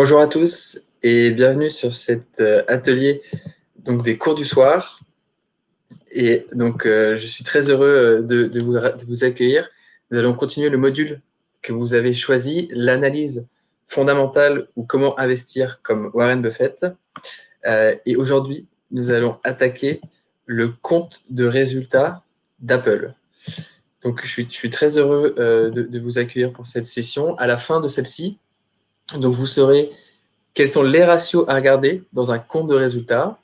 Bonjour à tous et bienvenue sur cet euh, atelier donc, des cours du soir. Et donc, euh, je suis très heureux euh, de, vous, accueillir. Nous allons continuer le module que vous avez choisi, l'analyse fondamentale ou comment investir comme Warren Buffett. et aujourd'hui, nous allons attaquer le compte de résultats d'Apple. Donc, je suis, très heureux de, de vous accueillir pour cette session. À la fin de celle-ci, donc, vous saurez quels sont les ratios à regarder dans un compte de résultats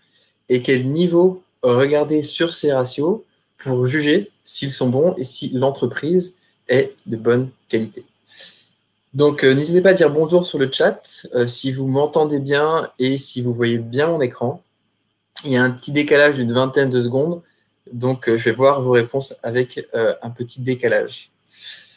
et quel niveau regarder sur ces ratios pour juger s'ils sont bons et si l'entreprise est de bonne qualité. Donc, euh, n'hésitez pas à dire bonjour sur le chat euh, si vous m'entendez bien et si vous voyez bien mon écran. Il y a un petit décalage d'une vingtaine de secondes, donc euh, je vais voir vos réponses avec un petit décalage.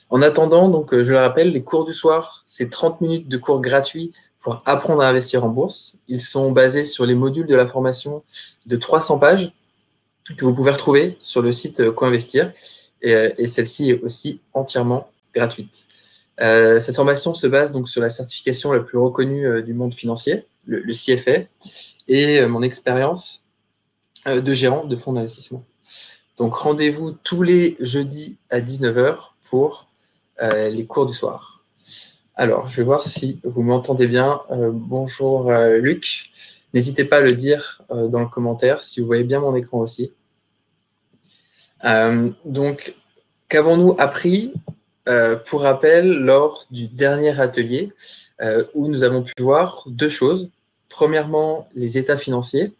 En attendant, donc, euh, je le rappelle, les cours du soir, c'est 30 minutes de cours gratuits pour apprendre à investir en bourse. Ils sont basés sur les modules de la formation de 300 pages que vous pouvez retrouver sur le site euh, Coinvestir. Et, euh, et celle-ci est aussi entièrement gratuite. cette formation se base donc sur la certification la plus reconnue du monde financier, le, le CFA, et mon expérience de gérant de fonds d'investissement. Donc rendez-vous tous les jeudis à 19h pour euh, les cours du soir. Alors, je vais voir si vous m'entendez bien. Euh, bonjour euh, Luc. N'hésitez pas à le dire dans le commentaire si vous voyez bien mon écran aussi. donc, qu'avons-nous appris pour rappel lors du dernier atelier où nous avons pu voir deux choses. Premièrement, les états financiers.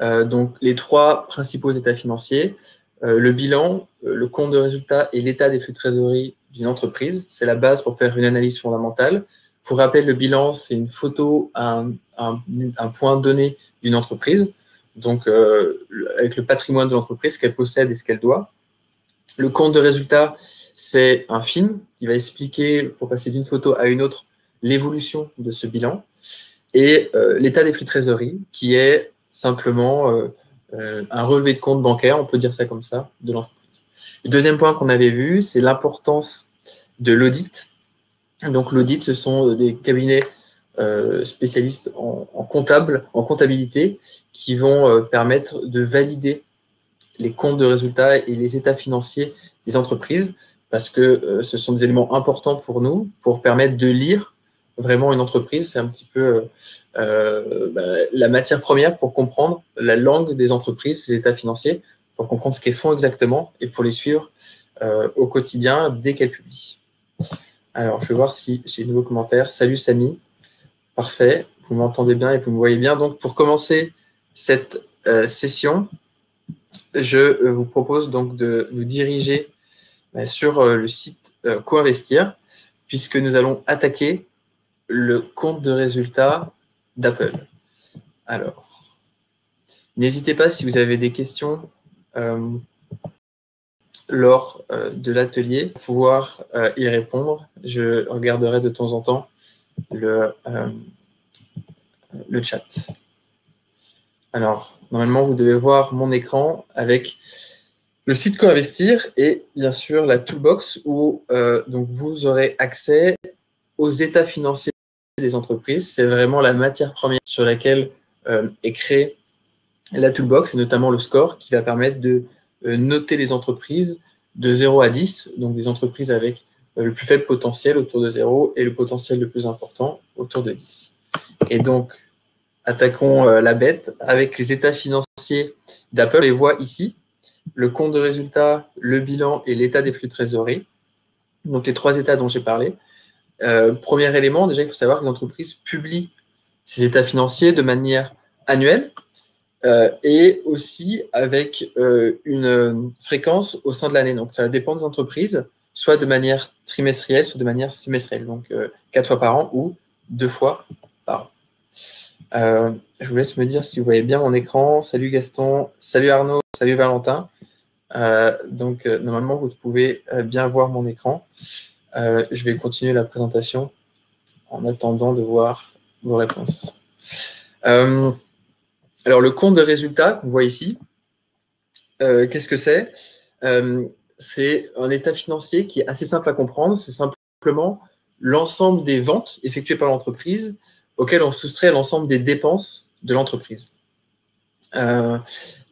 donc, les trois principaux états financiers. Euh, le bilan, euh, le compte de résultat et l'état des flux de trésorerie d'une entreprise. C'est la base pour faire une analyse fondamentale. Pour rappel, le bilan, c'est une photo un, point donné d'une entreprise, donc euh, avec le patrimoine de l'entreprise, ce qu'elle possède et ce qu'elle doit. Le compte de résultat, c'est un film qui va expliquer, pour passer d'une photo à une autre, l'évolution de ce bilan. Et l'état des flux de trésorerie, qui est simplement un relevé de compte bancaire, on peut dire ça comme ça, de l'entreprise. Le deuxième point qu'on avait vu, c'est l'importance de l'audit. Donc l'audit, ce sont des cabinets euh, spécialistes en, en comptabilité, qui vont euh, permettre de valider les comptes de résultats et les états financiers des entreprises, parce que ce sont des éléments importants pour nous, pour permettre de lire vraiment une entreprise, c'est un petit peu euh, euh, bah, la matière première pour comprendre la langue des entreprises, ses états financiers, pour comprendre ce qu'elles font exactement et pour les suivre euh, au quotidien dès qu'elles publient. Alors, je vais voir si j'ai de nouveaux commentaires. Salut Samy. Parfait. Vous m'entendez bien et vous me voyez bien. Donc, pour commencer cette session, je vous propose donc de nous diriger sur le site Coinvestir, puisque nous allons attaquer le compte de résultats d'Apple. Alors, n'hésitez pas si vous avez des questions euh, lors euh, de l'atelier, pouvoir euh, y répondre. Je regarderai de temps en temps le, le chat. Alors, normalement, vous devez voir mon écran avec le site Co-Investir et bien sûr la toolbox où donc vous aurez accès aux états financiers des entreprises. C'est vraiment la matière première sur laquelle euh, est créée la toolbox et notamment le score qui va permettre de euh, noter les entreprises de 0 à 10, donc des entreprises avec euh, le plus faible potentiel autour de 0 et le potentiel le plus important autour de 10. Et donc, attaquons la bête avec les états financiers d'Apple. Les voit ici, le compte de résultat, le bilan et l'état des flux de trésorerie. Donc les trois états dont j'ai parlé. Euh, premier élément, déjà, il faut savoir que les entreprises publient ces états financiers de manière annuelle euh, et aussi avec euh, une fréquence au sein de l'année. Donc, ça dépend des entreprises, soit de manière trimestrielle, soit de manière semestrielle, donc quatre fois par an ou deux fois par an. je vous laisse me dire si vous voyez bien mon écran. Salut Gaston, salut Arnaud, salut Valentin. donc, normalement, vous pouvez bien voir mon écran. Euh, je vais continuer la présentation en attendant de voir vos réponses. Euh, alors, le compte de résultat qu'on voit ici, euh, qu'est-ce que c'est? C'est un état financier qui est assez simple à comprendre. C'est simplement l'ensemble des ventes effectuées par l'entreprise auxquelles on soustrait l'ensemble des dépenses de l'entreprise.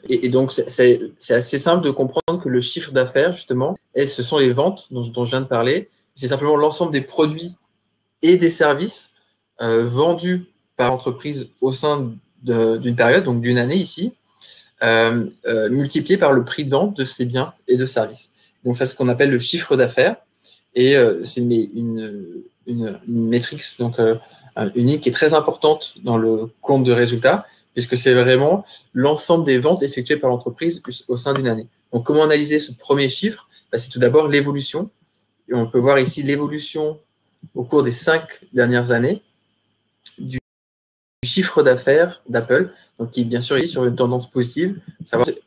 Et, donc, c'est assez simple de comprendre que le chiffre d'affaires, justement, et ce sont les ventes dont, je viens de parler. C'est simplement l'ensemble des produits et des services euh, vendus par l'entreprise au sein d'une période, donc d'une année ici, euh, multiplié par le prix de vente de ces biens et de services. Donc, ça, c'est ce qu'on appelle le chiffre d'affaires. Et c'est une, une, une, donc, unique et très importante dans le compte de résultats puisque c'est vraiment l'ensemble des ventes effectuées par l'entreprise au sein d'une année. Donc, comment analyser ce premier chiffre? Bah, C'est tout d'abord l'évolution. Et on peut voir ici l'évolution au cours des cinq dernières années du chiffre d'affaires d'Apple, donc qui est bien sûr ici sur une tendance positive.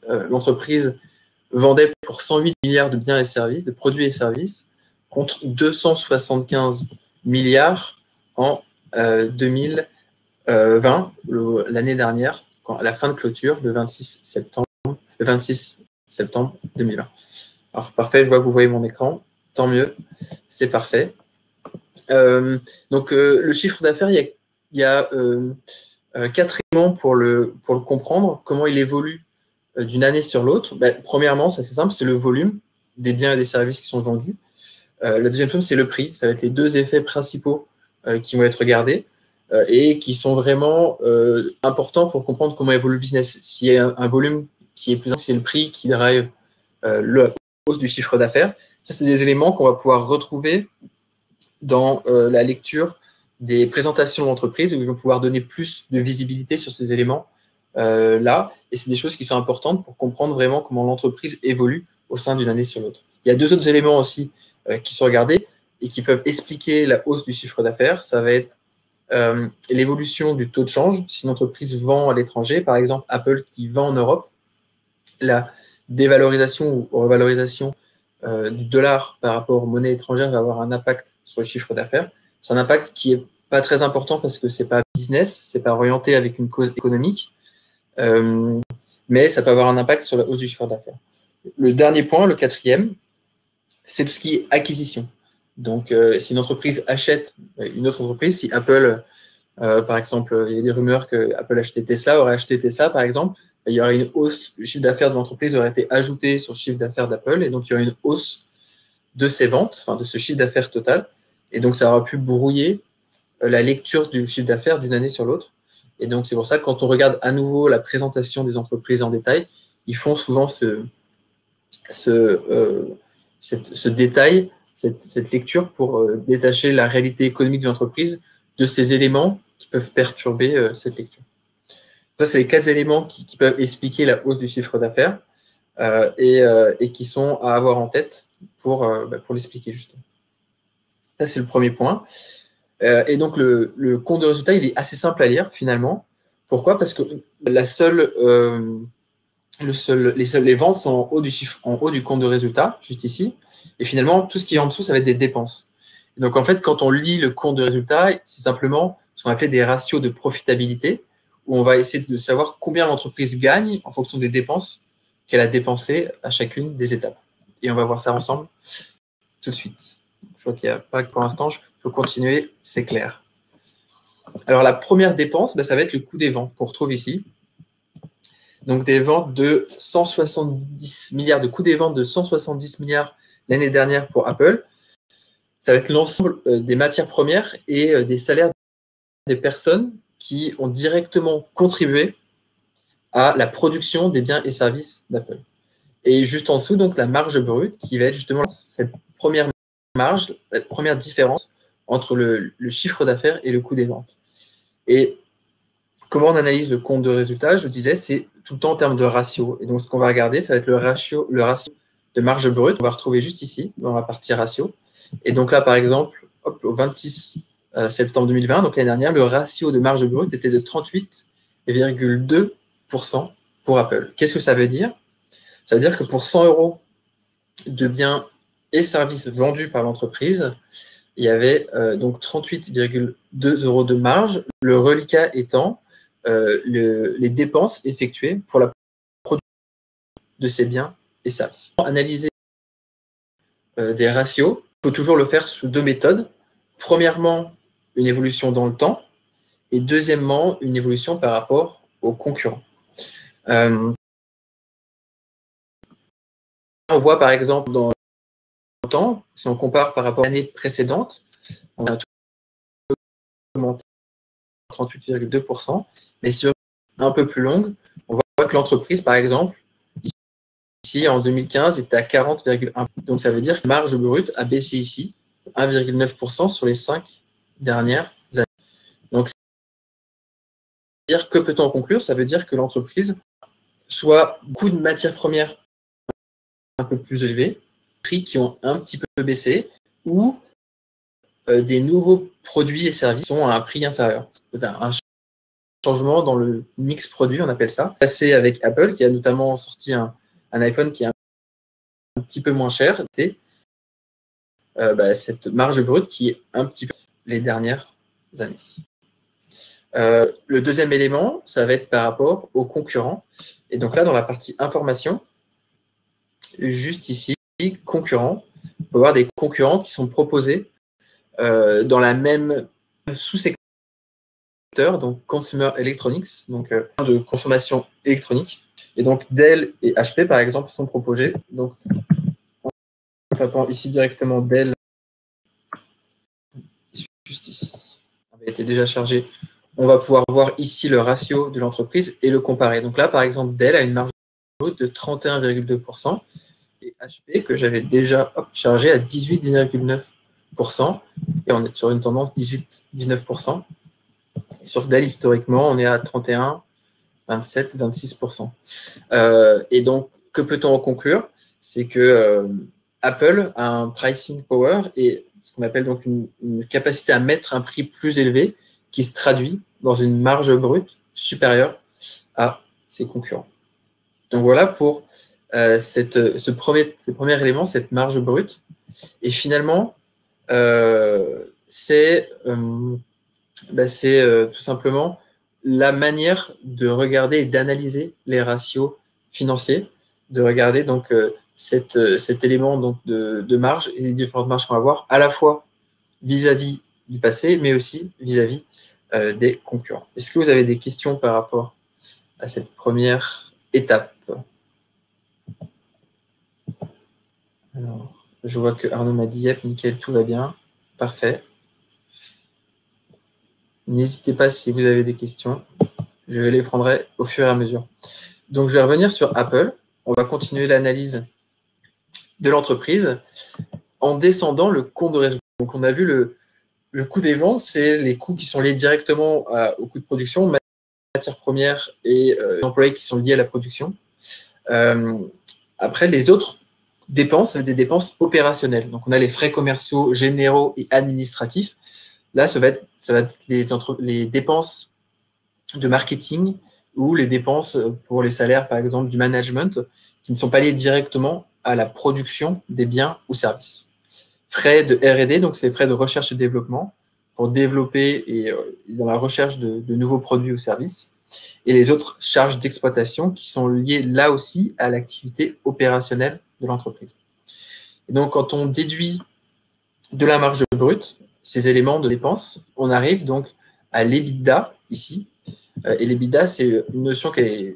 Euh, l'entreprise vendait pour 108 milliards de biens et services, de produits et services, contre 275 milliards en euh, 2000. 20 euh, l'année dernière, à la fin de clôture, le 26 septembre, le 26 septembre 2020. Alors parfait, je vois que vous voyez mon écran, tant mieux, c'est parfait. Euh, donc euh, le chiffre d'affaires, il y a, quatre éléments pour le, comprendre, comment il évolue d'une année sur l'autre? Ben, premièrement, c'est simple, c'est le volume des biens et des services qui sont vendus. la deuxième chose, c'est le prix. Ça va être les deux effets principaux qui vont être regardés. Euh, et qui sont vraiment euh, importants pour comprendre comment évolue le business. S'il y a un, volume qui est plus important, c'est le prix qui drive euh, hausse du chiffre d'affaires. Ça, c'est des éléments qu'on va pouvoir retrouver dans la lecture des présentations d'entreprise où ils vont pouvoir donner plus de visibilité sur ces éléments-là. et c'est des choses qui sont importantes pour comprendre vraiment comment l'entreprise évolue au sein d'une année sur l'autre. Il y a deux autres éléments aussi qui sont regardés et qui peuvent expliquer la hausse du chiffre d'affaires. Ça va être euh, l'évolution du taux de change. Si une entreprise vend à l'étranger, par exemple Apple qui vend en Europe, la dévalorisation ou revalorisation euh, du dollar par rapport aux monnaies étrangères va avoir un impact sur le chiffre d'affaires. C'est un impact qui est pas très important parce que c'est pas business, c'est pas orienté avec une cause économique, euh, mais ça peut avoir un impact sur la hausse du chiffre d'affaires. Le dernier point, le quatrième, c'est tout ce qui est acquisition. Donc, euh, si une entreprise achète une autre entreprise, si Apple, par exemple, il y a des rumeurs que Apple achetait Tesla, aurait acheté Tesla, par exemple, il y aurait une hausse, le chiffre d'affaires de l'entreprise aurait été ajouté sur le chiffre d'affaires d'Apple, et donc il y aurait une hausse de ses ventes, enfin de ce chiffre d'affaires total, et donc ça aura pu brouiller euh, la lecture du chiffre d'affaires d'une année sur l'autre. Et donc c'est pour ça que quand on regarde à nouveau la présentation des entreprises en détail, ils font souvent ce, ce détail cette, lecture pour euh, détacher la réalité économique de l'entreprise de ces éléments qui peuvent perturber euh, cette lecture. Ça, c'est les quatre éléments qui, peuvent expliquer la hausse du chiffre d'affaires euh, et, qui sont à avoir en tête pour, bah, pour l'expliquer justement. Ça, c'est le premier point. et donc, le, compte de résultat, il est assez simple à lire finalement. Pourquoi? Parce que la seule, le seul, les, ventes sont en haut du chiffre, en haut du compte de résultat, juste ici. Et finalement, tout ce qui est en dessous, ça va être des dépenses. donc, en fait, quand on lit le compte de résultat, c'est simplement ce qu'on appelle des ratios de profitabilité, où on va essayer de savoir combien l'entreprise gagne en fonction des dépenses qu'elle a dépensées à chacune des étapes. Et on va voir ça ensemble tout de suite. Je vois qu'il n'y a pas pour l'instant, je peux continuer, c'est clair. Alors, la première dépense, ben, ça va être le coût des ventes qu'on retrouve ici. Donc, des ventes de 170 milliards, de coût des ventes de 170 milliards l'année dernière pour Apple, ça va être l'ensemble euh, des matières premières et euh, des salaires des personnes qui ont directement contribué à la production des biens et services d'Apple. Et juste en dessous, donc la marge brute, qui va être justement cette première marge, la première différence entre le, chiffre d'affaires et le coût des ventes. Et comment on analyse le compte de résultat Je disais, c'est tout le temps en termes de ratio. Et donc, ce qu'on va regarder, ça va être le ratio, le ratio de marge brute. On va retrouver juste ici, dans la partie ratio. Et donc là, par exemple, au 26 euh, septembre 2020, donc l'année dernière, le ratio de marge brute était de 38,2% pour Apple. Qu'est-ce que ça veut dire? Ça veut dire que pour 100 euros de biens et services vendus par l'entreprise, il y avait euh, donc 38,2 euros de marge, le reliquat étant euh, les dépenses effectuées pour la production de ces biens Analyser euh, des ratios, il faut toujours le faire sous deux méthodes. premièrement, une évolution dans le temps, et deuxièmement, une évolution par rapport aux concurrents. Euh, on voit par exemple dans le temps, si on compare par rapport à l'année précédente, on a augmenté 38,2%, mais sur un peu plus longue, on voit que l'entreprise, par exemple, ici en 2015, était à 40,1%. Donc ça veut dire que la marge brute a baissé ici 1,9% sur les cinq dernières années. Donc, dire que peut-on conclure? Ça veut dire que l'entreprise soit coût de matières premières un peu plus élevés, prix qui ont un petit peu baissé, ou euh, des nouveaux produits et services sont à un prix inférieur. Un changement dans le mix produit, on appelle ça. Passé avec Apple, qui a notamment sorti un, iPhone qui est un, petit peu moins cher, euh, bah, cette marge brute qui est un petit peu les dernières années. Euh, le deuxième élément, ça va être par rapport aux concurrents. Et donc là, dans la partie information, juste ici, concurrents, on peut voir des concurrents qui sont proposés euh, dans la même sous-secteur, donc Consumer Electronics, donc euh, de consommation électronique. Et donc Dell et HP, par exemple, sont proposés. Donc, on tapant ici directement Dell, juste ici, déjà chargé on va pouvoir voir ici le ratio de l'entreprise et le comparer. Donc là, par exemple, Dell a une marge de 31,2% et HP que j'avais déjà chargé à 18,9%. Et on est sur une tendance 18-19%. Sur Dell, historiquement, on est à 31, 27, 26%. et donc, que peut-on en conclure? C'est que euh, Apple a un pricing power et qu'on appelle donc une, capacité à mettre un prix plus élevé qui se traduit dans une marge brute supérieure à ses concurrents. Donc voilà pour euh, cette, ce, premier, ce premier élément, cette marge brute. Et finalement, euh, c'est euh, bah, tout simplement la manière de regarder et d'analyser les ratios financiers, de regarder donc cette, cet élément de, de, marge et les différentes marges qu'on va avoir, à la fois vis-à-vis du passé, mais aussi vis-à-vis euh, des concurrents. Est-ce que vous avez des questions par rapport à cette première étape? Alors, je vois que Arnaud m'a dit, yep, nickel, tout va bien. Parfait. N'hésitez pas si vous avez des questions. Je les prendrai au fur et à mesure. Donc, je vais revenir sur Apple. On va continuer l'analyse de l'entreprise en descendant le compte de résultat. Donc, on a vu le, le coût des ventes, c'est les coûts qui sont liés directement au coût de production, matières premières et euh, employés qui sont liés à la production. Euh, après, les autres dépenses, c'est des dépenses opérationnelles. Donc, on a les frais commerciaux généraux et administratifs. Là, ça va être, ça va être les, les dépenses de marketing ou les dépenses pour les salaires, par exemple, du management, qui ne sont pas liées directement à la production des biens ou services frais de R&D, donc c'est frais de recherche et développement pour développer et euh, dans la recherche de, nouveaux produits ou services, et les autres charges d'exploitation qui sont liées là aussi à l'activité opérationnelle de l'entreprise. Et donc, quand on déduit de la marge brute ces éléments de dépenses, on arrive donc à l'EBITDA ici. Euh, et l'EBITDA, c'est une notion qui,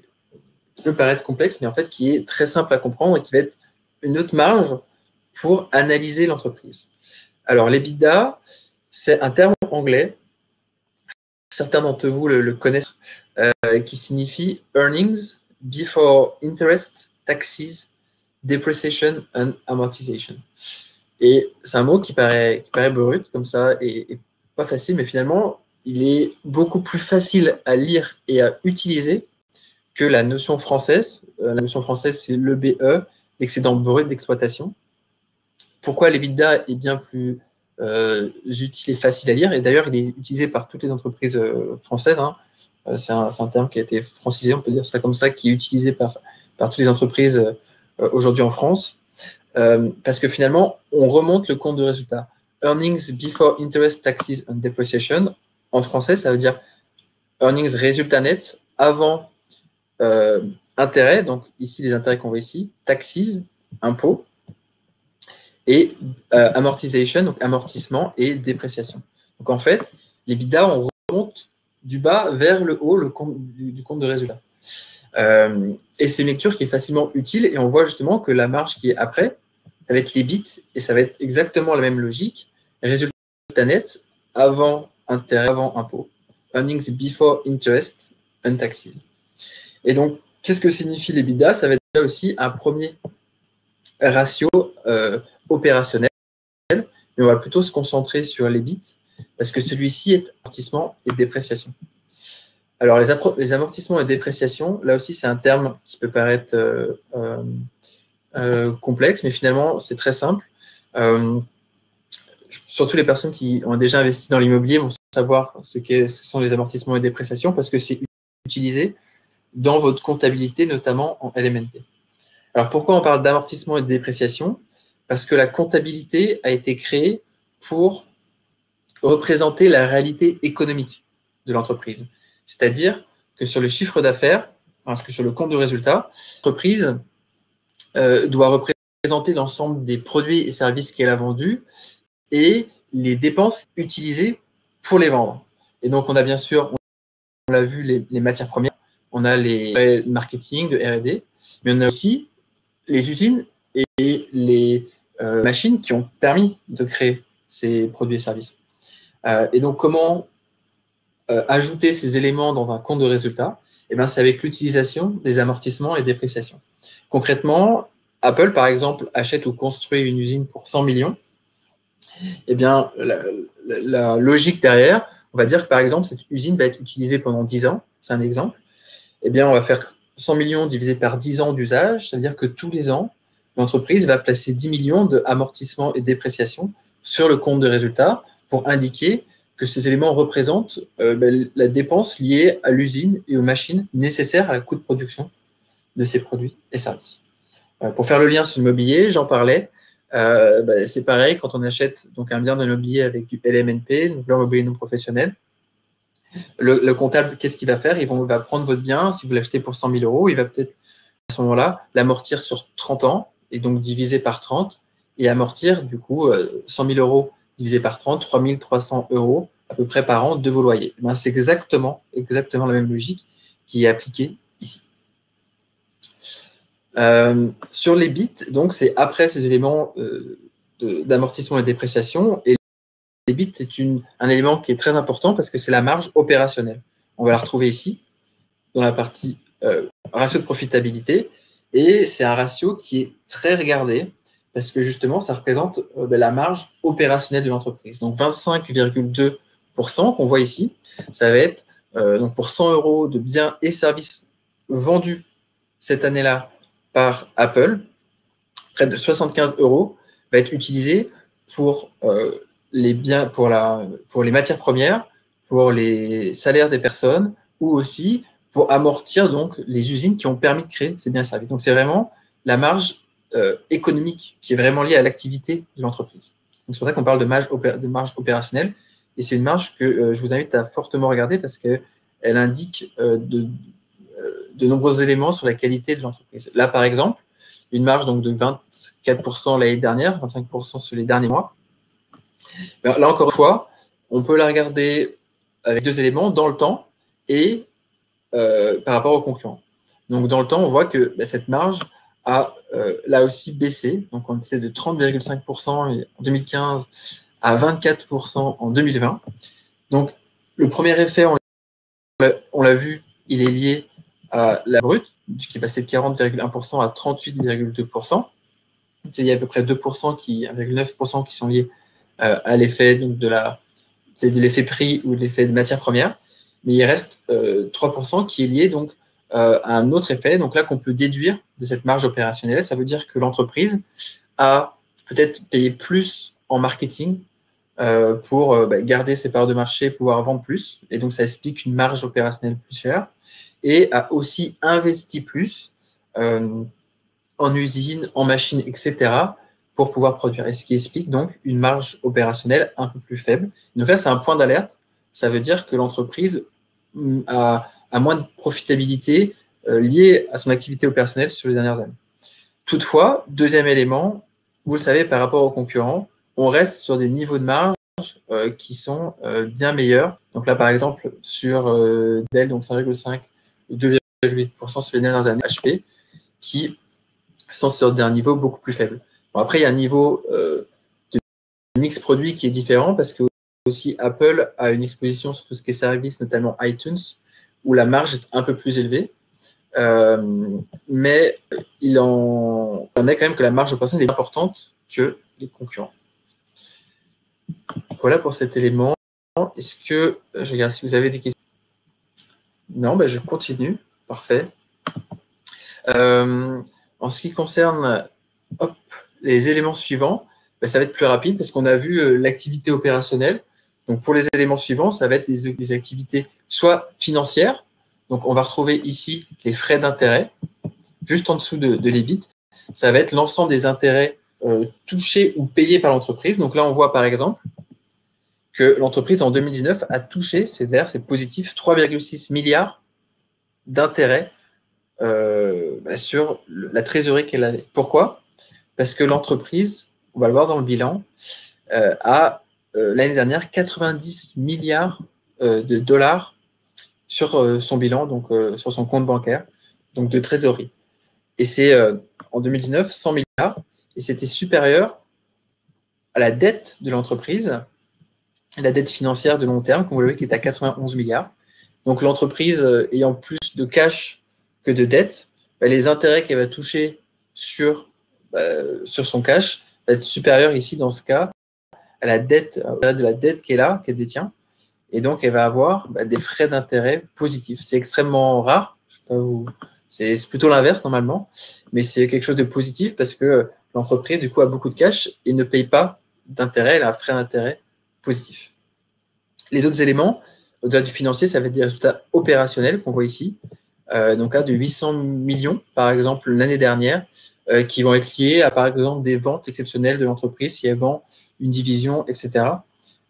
qui, peut paraître complexe, mais en fait qui est très simple à comprendre et qui va être une autre marge pour analyser l'entreprise. Alors, l'EBITDA, c'est un terme anglais, certains d'entre vous le, connaissent, euh, qui signifie Earnings Before Interest, Taxes, Depreciation and Amortization. Et c'est un mot qui paraît, brut comme ça et, pas facile, mais finalement, il est beaucoup plus facile à lire et à utiliser que la notion française. Euh, la notion française, c'est l'EBE, l'excédent brut d'exploitation pourquoi l'EBITDA est bien plus euh, utile et facile à lire? Et d'ailleurs, il est utilisé par toutes les entreprises euh, françaises. Hein. Euh, c'est un, terme qui a été francisé, on peut dire ça comme ça, qui est utilisé par, par toutes les entreprises aujourd'hui en France. parce que finalement, on remonte le compte de résultat. Earnings before interest, taxes and depreciation. En français, ça veut dire earnings résultat net avant intérêt. Donc ici, les intérêts qu'on voit ici, taxes, impôts, et euh, amortization, donc amortissement et dépréciation. Donc en fait, les bidas, on remonte du bas vers le haut le compte, du, compte de résultat. Euh, et c'est une lecture qui est facilement utile et on voit justement que la marge qui est après, ça va être les bits et ça va être exactement la même logique. Résultat net avant intérêt, avant impôt. Earnings before interest and taxes. Et donc, qu'est-ce que signifie les bidas Ça va être aussi un premier ratio euh, opérationnel, mais on va plutôt se concentrer sur les bits parce que celui-ci est amortissement et dépréciation. Alors, les, amortissements et dépréciation, là aussi, c'est un terme qui peut paraître euh, euh, complexe, mais finalement, c'est très simple. surtout les personnes qui ont déjà investi dans l'immobilier vont savoir ce, ce, sont les amortissements et dépréciations parce que c'est utilisé dans votre comptabilité, notamment en LMNP. Alors pourquoi on parle d'amortissement et de dépréciation? Parce que la comptabilité a été créée pour représenter la réalité économique de l'entreprise. C'est-à-dire que sur le chiffre d'affaires, parce que sur le compte de résultat, l'entreprise euh, doit représenter l'ensemble des produits et services qu'elle a vendus et les dépenses utilisées pour les vendre. Et donc, on a bien sûr, on l'a vu, les, les matières premières, on a les marketing de R&D, mais on a aussi les usines et les euh, machines qui ont permis de créer ces produits et services. Euh, et donc, comment euh, ajouter ces éléments dans un compte de résultat eh bien, C'est avec l'utilisation des amortissements et dépréciations. Concrètement, Apple, par exemple, achète ou construit une usine pour 100 millions. Eh bien, la, la logique derrière, on va dire que, par exemple, cette usine va être utilisée pendant 10 ans. C'est un exemple. Eh on va faire 100 millions divisé par 10 ans d'usage, c'est-à-dire que tous les ans, l'entreprise va placer 10 millions d'amortissement et dépréciation sur le compte de résultat pour indiquer que ces éléments représentent euh, ben, la dépense liée à l'usine et aux machines nécessaires à la coût de production de ces produits et services. Euh, pour faire le lien sur l'immobilier, j'en parlais. Euh, ben, c'est pareil quand on achète donc un bien de l'immobilier avec du LMNP, donc l'immobilier non professionnel. Le, comptable, qu'est-ce qu'il va faire? Il va, prendre votre bien, si vous l'achetez pour 100 000 euros, il va peut-être à ce moment-là l'amortir sur 30 ans, et donc diviser par 30, et amortir du coup 100 euh, 000 euros divisé par 30, 3 300 euros à peu près par an de vos loyers. Ben, c'est exactement, la même logique qui est appliquée ici. Euh, sur les bits, donc c'est après ces éléments euh, d'amortissement et dépréciation, et les bits, c'est un élément qui est très important parce que c'est la marge opérationnelle. On va la retrouver ici, dans la partie euh, ratio de profitabilité. Et c'est un ratio qui est très regardé parce que justement, ça représente euh, ben, la marge opérationnelle de l'entreprise. Donc 25,2% qu'on voit ici, ça va être euh, donc pour 100 euros de biens et services vendus cette année-là par Apple, près de 75 euros va être utilisé pour les biens pour, la, pour les matières premières, pour les salaires des personnes ou aussi pour amortir donc les usines qui ont permis de créer ces biens services. Donc c'est vraiment la marge euh, économique qui est vraiment liée à l'activité de l'entreprise. C'est pour ça qu'on parle de marge, de marge opérationnelle et c'est une marge que euh, je vous invite à fortement regarder parce qu'elle indique euh, de, de nombreux éléments sur la qualité de l'entreprise. Là, par exemple, une marge donc de 24% l'année dernière, 25% sur les derniers mois. Là, encore une fois, on peut la regarder avec deux éléments, dans le temps et euh, par rapport aux concurrents. Donc, dans le temps, on voit que bah, cette marge a euh, là aussi baissé. Donc, on était de 30,5% en 2015 à 24% en 2020. Donc, le premier effet, on l'a vu, il est lié à la brute, qui est passé de 40,1% à 38,2%. Il y a à peu près 2% qui, 1,9% qui sont liés euh, à l'effet de la de l'effet prix ou de l'effet de matière première, mais il reste 3% euh, qui est lié donc euh, à un autre effet. Donc là qu'on peut déduire de cette marge opérationnelle, ça veut dire que l'entreprise a peut-être payé plus en marketing pour bah, garder ses parts de marché, pouvoir vendre plus, et donc ça explique une marge opérationnelle plus chère, et a aussi investi plus en usine, en machines, etc., pour pouvoir produire. Et ce qui explique donc une marge opérationnelle un peu plus faible. Donc là, c'est un point d'alerte. Ça veut dire que l'entreprise mm, a, moins de profitabilité euh, liée à son activité opérationnelle sur les dernières années. Toutefois, deuxième élément, vous le savez, par rapport aux concurrents, on reste sur des niveaux de marge qui sont bien meilleurs. Donc là, par exemple, sur Dell, donc 5,5 ou 2,8% sur les dernières années HP, qui sont sur un niveau beaucoup plus après, il y a un niveau de mix produit qui est différent parce que aussi Apple a une exposition sur tout ce qui est service, notamment iTunes, où la marge est un peu plus élevée. Euh, mais il en, est quand même que la marge de personne est plus importante que les concurrents. Voilà pour cet élément. Est-ce que, je regarde si vous avez des questions. Non, ben je continue. Parfait. Euh, en ce qui concerne les éléments suivants, ben ça va être plus rapide parce qu'on a vu euh, l'activité opérationnelle. Donc pour les éléments suivants, ça va être des activités soit financières, donc, on va retrouver ici les frais d'intérêt, juste en dessous de, l'EBIT. Ça va être l'ensemble des intérêts euh, touchés ou payés par l'entreprise. Donc là, on voit par exemple que l'entreprise en 2019 a touché, c'est vert, c'est positif, 3,6 milliards d'intérêts euh, bah, sur la trésorerie qu'elle avait. Pourquoi? Parce que l'entreprise, on va le voir dans le bilan, euh, a l'année dernière 90 milliards de dollars sur euh, son bilan, donc euh, sur son compte bancaire, donc de trésorerie. Et c'est euh, en 2019 100 milliards, et c'était supérieur à la dette de l'entreprise, la dette financière de long terme, comme vous le voyez, qui est à 91 milliards. Donc l'entreprise ayant plus de cash que de dette, bah, les intérêts qu'elle va toucher sur, sur son cash va être supérieur ici, dans ce cas, à la dette, de la dette qu'elle a, qu'elle détient. Et donc, elle va avoir bah, des frais d'intérêt positifs. C'est extrêmement rare. C'est plutôt l'inverse normalement, mais c'est quelque chose de positif parce que l'entreprise, du coup, a beaucoup de cash et ne paye pas d'intérêt. Elle a un frais d'intérêt positif. Les autres éléments, au-delà du financier, ça va être des résultats opérationnels qu'on voit ici. Euh, donc là, de 800 millions, par exemple, l'année dernière, euh, qui vont être liés à, par exemple, des ventes exceptionnelles de l'entreprise si elle vend une division, etc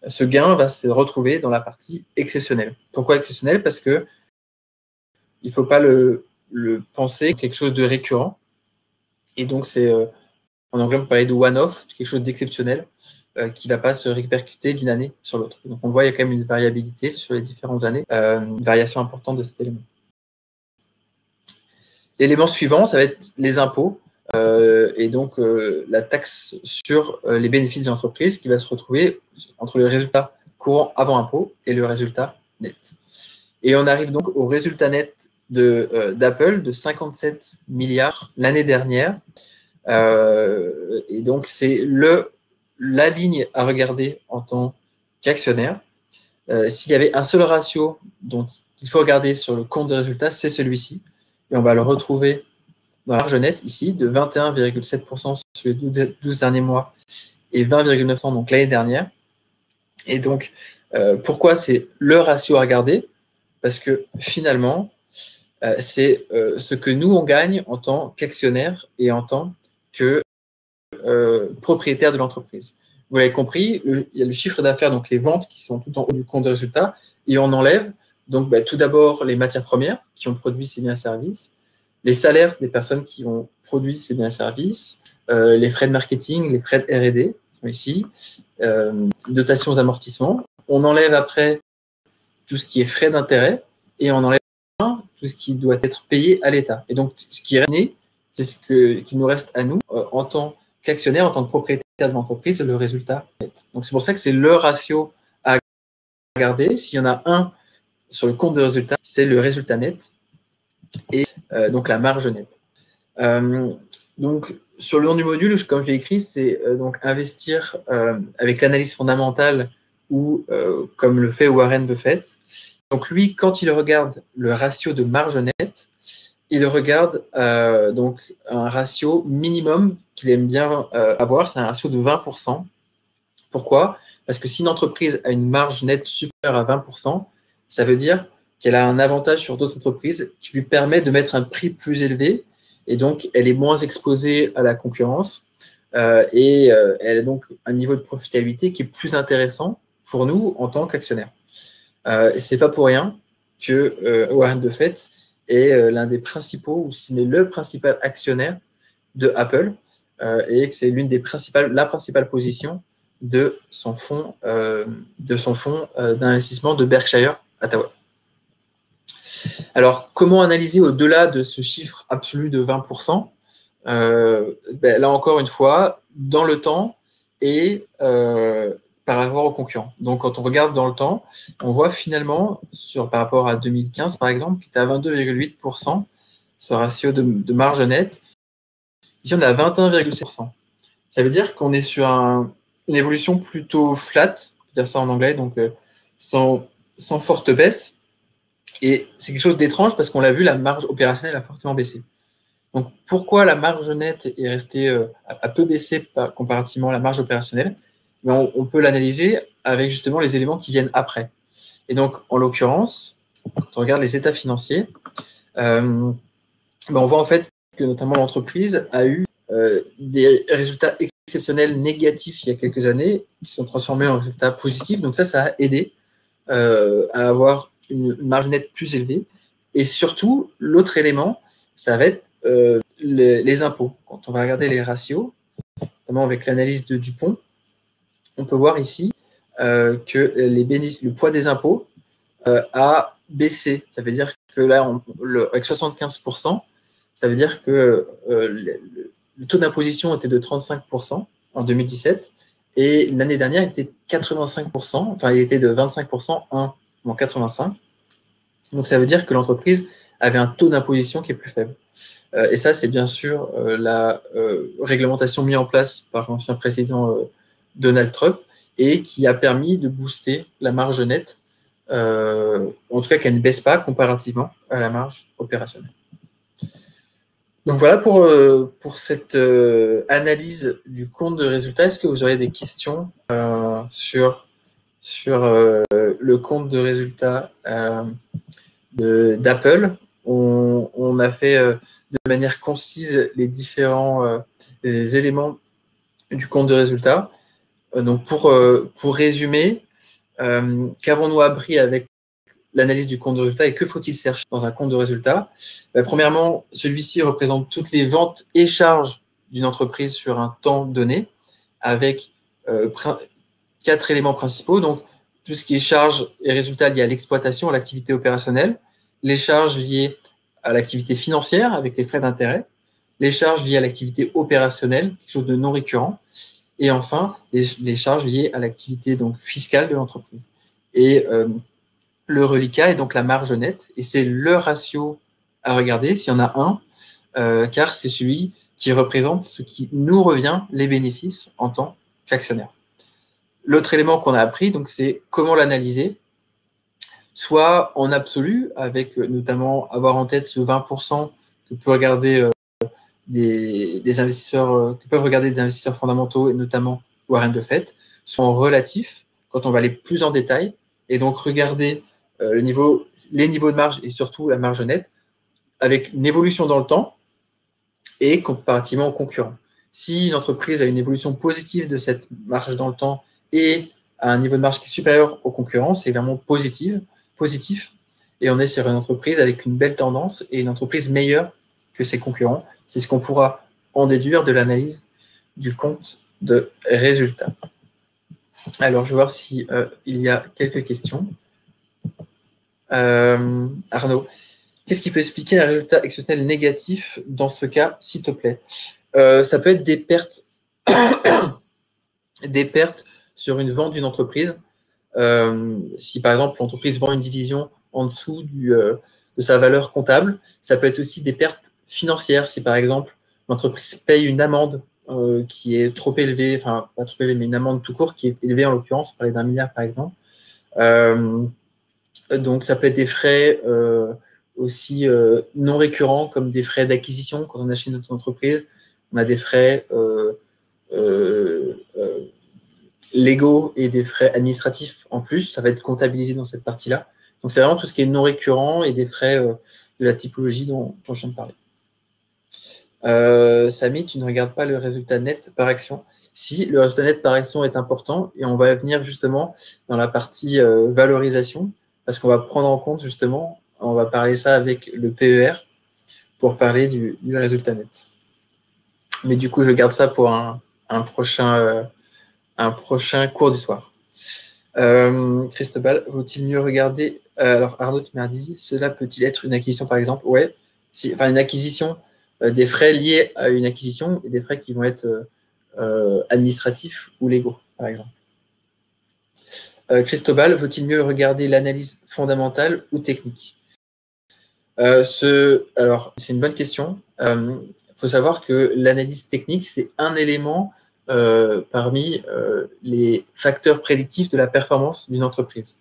ce gain va se retrouver dans la partie exceptionnelle. Pourquoi exceptionnelle? Parce que il ne faut pas le, penser quelque chose de récurrent. Et donc, c'est euh, en anglais, on parlait de one-off, quelque chose d'exceptionnel euh, qui ne va pas se répercuter d'une année sur l'autre. Donc, on voit qu'il y a quand même une variabilité sur les différentes années, une variation importante de cet élément. L'élément suivant, ça va être les impôts. Euh, et donc euh, la taxe sur euh, les bénéfices de l'entreprise qui va se retrouver entre le résultat courant avant impôt et le résultat net. Et on arrive donc au résultat net d'Apple de, 57 milliards l'année dernière. et donc c'est la ligne à regarder en tant qu'actionnaire. S'il y avait un seul ratio dont il faut regarder sur le compte de résultat, c'est celui-ci. Et on va le retrouver dans la marge nette ici de 21,7% sur les 12 derniers mois et 20,9% donc l'année dernière. Et donc, euh, pourquoi c'est le ratio à regarder? Parce que finalement, euh, c'est euh, ce que nous, on gagne en tant qu'actionnaire et en tant que propriétaire de l'entreprise. Vous l'avez compris, il y a le chiffre d'affaires, donc les ventes qui sont tout en haut du compte de résultat, et on enlève donc bah, tout d'abord les matières premières qui ont produit ces biens services, les salaires des personnes qui ont produit ces biens et services, euh, les frais de marketing, les frais de R&D, ici, euh, dotations d'amortissement. On enlève après tout ce qui est frais d'intérêt et on enlève tout ce qui doit être payé à l'État. Et donc, ce qui est c'est ce que, qui nous reste à nous euh, en tant qu'actionnaire, en tant que propriétaire de l'entreprise, le résultat net. Donc, c'est pour ça que c'est le ratio à regarder. S'il y en a un sur le compte de résultat, c'est le résultat net et donc la marge nette. Euh, donc, sur le nom du module, comme je l'ai écrit, c'est euh, donc investir avec l'analyse fondamentale ou comme le fait Warren Buffett. Donc lui, quand il regarde le ratio de marge nette, il regarde donc un ratio minimum qu'il aime bien avoir, c'est un ratio de 20%. Pourquoi? Parce que si une entreprise a une marge nette supérieure à 20%, ça veut dire qu'elle a un avantage sur d'autres entreprises qui lui permet de mettre un prix plus élevé et donc elle est moins exposée à la concurrence euh, et euh, elle a donc un niveau de profitabilité qui est plus intéressant pour nous en tant qu'actionnaires. Euh, Ce n'est pas pour rien que euh, Warren Buffett est l'un des principaux, ou si n'est le principal actionnaire de Apple. et que c'est l'une des principales, la principale position de son fonds, de son d'investissement de Berkshire Hathaway. Alors, comment analyser au-delà de ce chiffre absolu de 20% ben, Là encore une fois, dans le temps et par rapport aux concurrents. Donc, quand on regarde dans le temps, on voit finalement, par rapport à 2015 par exemple, qui était à 22,8%, ce ratio de, marge nette. Ici, on est à 21,6%. Ça veut dire qu'on est sur une évolution plutôt flat, on peut dire ça en anglais, donc euh, sans, forte baisse. Et c'est quelque chose d'étrange parce qu'on l'a vu, la marge opérationnelle a fortement baissé. Donc, pourquoi la marge nette est restée euh, à, peu baissé comparativement à la marge opérationnelle? On, peut l'analyser avec justement les éléments qui viennent après. Et donc, en l'occurrence, quand on regarde les états financiers, euh, ben, on voit en fait que notamment l'entreprise a eu euh, des résultats exceptionnels négatifs il y a quelques années qui sont transformés en résultats positifs. Donc ça, ça a aidé euh, à avoir une, marge nette plus élevée. Et surtout, l'autre élément, ça va être les, les, impôts. Quand on va regarder les ratios, notamment avec l'analyse de Dupont, on peut voir ici euh, que le poids des impôts euh, a baissé. Ça veut dire que là, avec 75%, ça veut dire que euh, le, taux d'imposition était de 35% en 2017 et l'année dernière, il était 85%, enfin, il était de 25% en, en 85. Donc, ça veut dire que l'entreprise avait un taux d'imposition qui est plus faible. et ça, c'est bien sûr la réglementation mise en place par l'ancien président Donald Trump et qui a permis de booster la marge nette, euh, en tout cas qu'elle ne baisse pas comparativement à la marge opérationnelle. Donc voilà pour, euh, pour cette euh, analyse du compte de résultat. Est-ce que vous auriez des questions sur, sur le compte de résultat d'Apple on, a fait de manière concise les différents éléments du compte de résultat. Euh, donc pour, euh, pour résumer, euh, qu'avons-nous appris avec l'analyse du compte de résultat et que faut-il chercher dans un compte de résultat ben, Premièrement, celui-ci représente toutes les ventes et charges d'une entreprise sur un temps donné avec quatre éléments principaux. Donc, tout ce qui est charges et résultats liés à l'exploitation, à l'activité opérationnelle, les charges liées à l'activité financière avec les frais d'intérêt, les charges liées à l'activité opérationnelle, quelque chose de non récurrent, et enfin, les, charges liées à l'activité donc fiscale de l'entreprise. Et euh, le reliquat est donc la marge nette, et c'est le ratio à regarder s'il y en a un, euh, car c'est celui qui représente ce qui nous revient, les bénéfices en tant qu'actionnaire. L'autre élément qu'on a appris, donc, c'est comment l'analyser, soit en absolu, avec notamment avoir en tête ce 20% que peut regarder des, investisseurs euh, peuvent regarder des investisseurs fondamentaux et notamment Warren Buffett sont relatifs quand on va aller plus en détail et donc regarder euh, les niveaux de marge et surtout la marge nette avec une évolution dans le temps et comparativement aux concurrents. Si une entreprise a une évolution positive de cette marge dans le temps et a un niveau de marge qui est supérieur aux concurrents, c'est vraiment positif, positif. Et on est sur une entreprise avec une belle tendance et une entreprise meilleure que ses concurrents. C'est ce qu'on pourra en déduire de l'analyse du compte de résultats. Alors, je vais voir s'il euh, y a quelques questions. Euh, Arnaud, qu'est-ce qui peut expliquer un résultat exceptionnel négatif dans ce cas, s'il te plaît? Euh, Ça peut être des pertes, des pertes sur une vente d'une entreprise. si par exemple l'entreprise vend une division en dessous du, de sa valeur comptable, ça peut être aussi des pertes financière, si par exemple l'entreprise paye une amende euh, qui est trop élevée, enfin pas trop élevée, mais une amende tout court qui est élevée en l'occurrence, parler d'un milliard par exemple. Euh, donc ça peut être des frais euh, aussi non récurrents comme des frais d'acquisition quand on achète notre entreprise. On a des frais légaux et des frais administratifs en plus. Ça va être comptabilisé dans cette partie-là. Donc c'est vraiment tout ce qui est non récurrent et des frais de la typologie dont, je viens de parler. Euh, Samy, tu ne regardes pas le résultat net par action. Si, le résultat net par action est important et on va venir justement dans la partie euh, valorisation parce qu'on va prendre en compte justement, on va parler ça avec le PER pour parler du, résultat net. Mais du coup, je garde ça pour un, prochain, un prochain cours du soir. Christobal, vaut-il mieux regarder Alors, Arnaud, tu m'as dit, cela peut-il être une acquisition, par exemple? Ouais, si, enfin, une acquisition, des frais liés à une acquisition et des frais qui vont être administratifs ou légaux, par exemple. Euh, Christobal, vaut-il mieux regarder l'analyse fondamentale ou technique? Euh, ce, Alors, c'est une bonne question. Il euh, faut savoir que l'analyse technique, c'est un élément parmi les facteurs prédictifs de la performance d'une entreprise.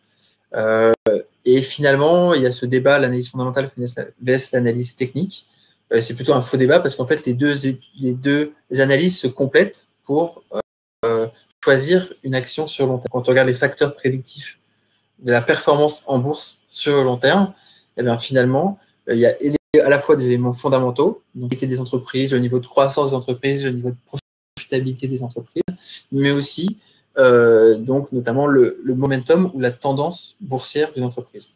et finalement, il y a ce débat, l'analyse fondamentale vs l'analyse technique. c'est plutôt un faux débat parce qu'en fait, les deux, analyses se complètent pour choisir une action sur long terme. Quand on regarde les facteurs prédictifs de la performance en bourse sur long terme, et eh bien finalement, euh, il y a à la fois des éléments fondamentaux, donc des entreprises, le niveau de croissance des entreprises, le niveau de profitabilité des entreprises, mais aussi euh, donc notamment le, momentum ou la tendance boursière d'une entreprise.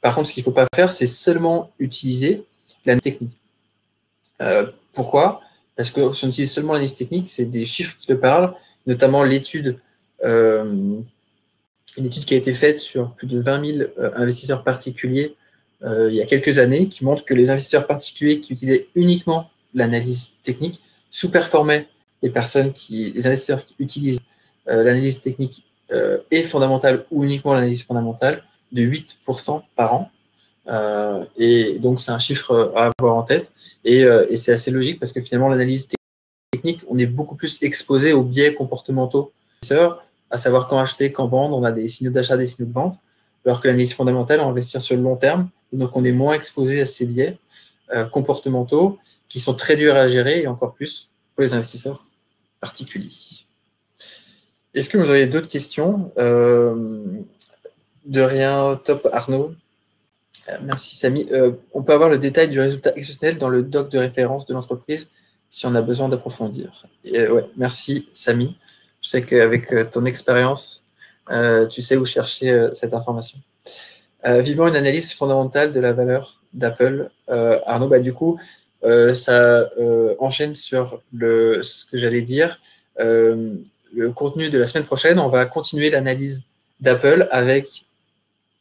Par contre, ce qu'il ne faut pas faire, c'est seulement utiliser l'analyse technique. Euh, pourquoi? Parce que si on utilise seulement l'analyse technique, c'est des chiffres qui te parlent, notamment l'étude, euh, une étude qui a été faite sur plus de 20 000 euh, investisseurs particuliers il y a quelques années, qui montre que les investisseurs particuliers qui utilisaient uniquement l'analyse technique sous-performaient les personnes qui, les investisseurs qui utilisent l'analyse technique et fondamentale ou uniquement l'analyse fondamentale de 8% par an. et donc, c'est un chiffre à avoir en tête. Et, c'est assez logique parce que finalement, l'analyse technique on est beaucoup plus exposé aux biais comportementaux, à savoir quand acheter, quand vendre. On a des signaux d'achat, des signaux de vente. Alors que l'analyse fondamentale, on investir sur le long terme. Donc, on est moins exposé à ces biais euh, comportementaux qui sont très durs à gérer et encore plus pour les investisseurs particuliers. Est-ce que vous auriez d'autres questions euh, De rien, top Arnaud. Euh, merci Samy. on peut avoir le détail du résultat exceptionnel dans le doc de référence de l'entreprise si on a besoin d'approfondir. Ouais, merci Samy. Je sais qu'avec euh, ton expérience, euh, tu sais où chercher euh, cette information. vivement une analyse fondamentale de la valeur d'Apple. Arnaud, bah, du coup, ça enchaîne sur ce que j'allais dire. le contenu de la semaine prochaine, on va continuer l'analyse d'Apple avec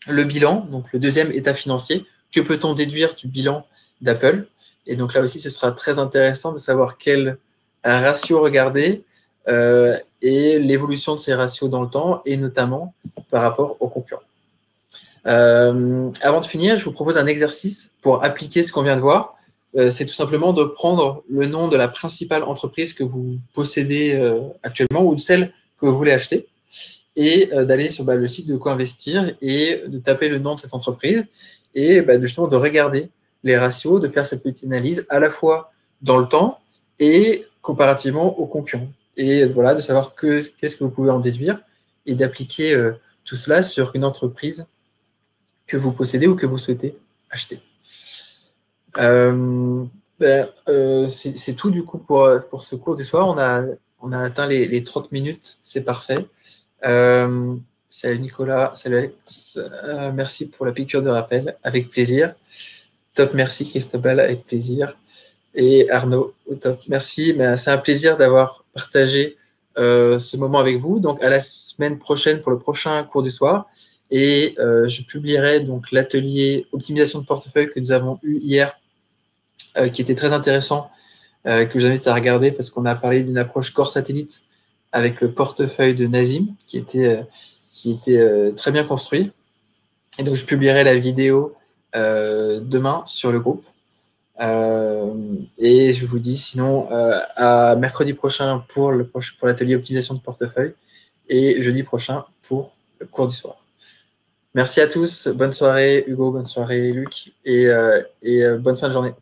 le bilan, donc le deuxième état financier. Que peut-on déduire du bilan d'Apple? Et donc là aussi, ce sera très intéressant de savoir quel ratio regarder euh, et l'évolution de ces ratios dans le temps, et notamment par rapport aux concurrents. Euh, avant de finir, je vous propose un exercice pour appliquer ce qu'on vient de voir. Euh, c'est tout simplement de prendre le nom de la principale entreprise que vous possédez actuellement ou de celle que vous voulez acheter et d'aller sur bah, le site de quoi investir et de taper le nom de cette entreprise et bah, justement de regarder les ratios, de faire cette petite analyse à la fois dans le temps et comparativement aux concurrents. Et voilà, de savoir qu'est-ce que vous pouvez en déduire et d'appliquer euh, tout cela sur une entreprise que vous possédez ou que vous souhaitez acheter. Euh, ben, euh, c'est tout du coup pour, pour ce cours du soir. On a, on a atteint les, les 30 minutes, c'est parfait. salut Nicolas, salut Alex, merci pour la piqûre de rappel, avec plaisir. Top, merci Christobal, avec plaisir. Et Arnaud, au top, merci. C'est un plaisir d'avoir partagé euh, ce moment avec vous. Donc, à la semaine prochaine pour le prochain cours du soir. Et euh, je publierai donc l'atelier optimisation de portefeuille que nous avons eu hier, euh, qui était très intéressant, que je vous invite à regarder parce qu'on a parlé d'une approche corps satellite avec le portefeuille de Nazim, qui était, qui était très bien construit. Et donc, je publierai la vidéo euh, demain sur le groupe. Euh, et je vous dis sinon euh, à mercredi prochain pour l'atelier pour optimisation de portefeuille et jeudi prochain pour le cours du soir. Merci à tous, bonne soirée Hugo, bonne soirée Luc et, et bonne fin de journée.